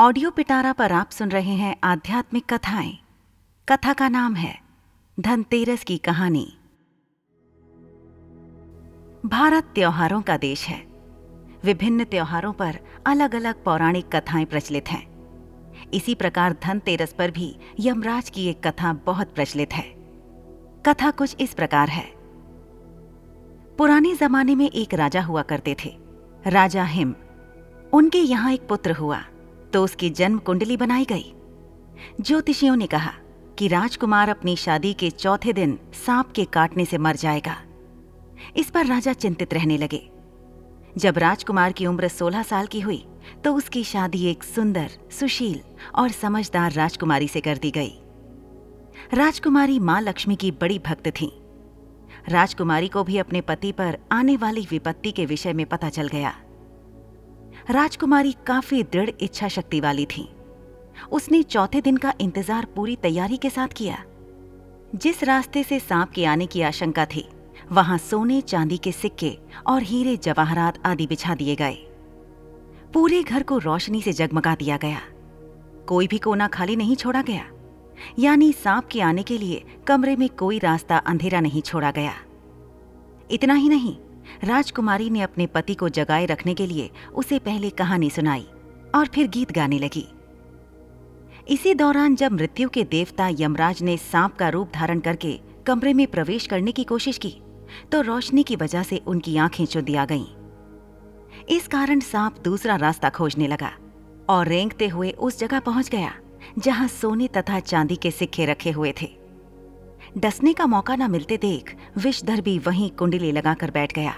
Audio पिटारा पर आप सुन रहे हैं आध्यात्मिक कथाएँ। कथा का नाम है धनतेरस की कहानी। भारत त्योहारों का देश है। विभिन्न त्योहारों पर अलग अलग पौराणिक कथाएँ प्रचलित हैं। इसी प्रकार धनतेरस पर भी यमराज की एक कथा बहुत प्रचलित है। कथा कुछ इस प्रकार है। पुराने जमाने में एक राजा हुआ करते थे। राजा हिम, उनके यहाँ एक पुत्र हुआ। तो उसकी जन्म कुंडली बनाई गई। ज्योतिषियों ने कहा कि राजकुमार अपनी शादी के चौथे दिन सांप के काटने से मर जाएगा। इस पर राजा चिंतित रहने लगे। जब राजकुमार की उम्र 16 साल की हुई तो उसकी शादी एक सुंदर, सुशील और समझदार राजकुमारी से कर दी गई। राजकुमारी माँ लक्ष्मी की बड़ी भक्त थी। राजकुमारी को भी अपने पति पर आने वाली विपत्ति के विषय में पता चल गया। राजकुमारी काफ़ी दृढ़ इच्छा शक्ति वाली थी। उसने चौथे दिन का इंतज़ार पूरी तैयारी के साथ किया। जिस रास्ते से सांप के आने की आशंका थी, वहाँ सोने, चांदी के सिक्के और हीरे जवाहरात आदि बिछा दिए गए। पूरे घर को रोशनी से जगमगा दिया गया। कोई भी कोना खाली नहीं छोड़ा गया। यानी सांप के आने के लिए कमरे में कोई रास्ता अंधेरा नहीं छोड़ा गया। इतना ही नहीं राजकुमारी ने अपने पति को जगाए रखने के लिए उसे पहले कहानी सुनाई और फिर गीत गाने लगी इसी दौरान जब मृत्यु के देवता यमराज ने सांप का रूप धारण करके कमरे में प्रवेश करने की कोशिश की तो रोशनी की वजह से उनकी आँखें चुदिया गईं। इस कारण सांप दूसरा रास्ता खोजने लगा और रेंगते हुए उस जगह पहुँच गया, जहाँ सोने तथा चांदी के सिक्के रखे हुए थे डसने का मौका न मिलते देख विषधर भी वहीं कुंडली लगाकर बैठ गया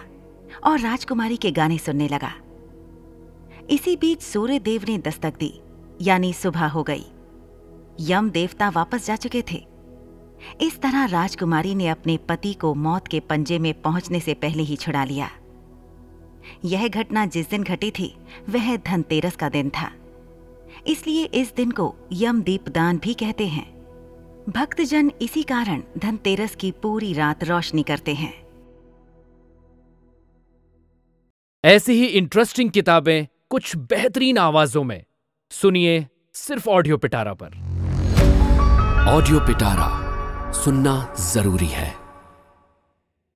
और राजकुमारी के गाने सुनने लगा। इसी बीच सूर्य देव ने दस्तक दी, यानी सुबह हो गई। यम देवता वापस जा चुके थे। इस तरह राजकुमारी ने अपने पति को मौत के पंजे में पहुँचने से पहले ही छुड़ा लिया। यह घटना जिस दिन घटी थी, वह धनतेरस का दिन था। इसलिए इस दिन को यम दीपदान भी कहते हैं। भक्तजन इसी कारण धनतेरस की पूरी रात रोशनी करते हैं। ऐसी ही इंटरेस्टिंग किताबें कुछ बेहतरीन आवाजों में। सुनिए सिर्फ़ ऑडियो पिटारा पर। ऑडियो पिटारा सुनना ज़रूरी है।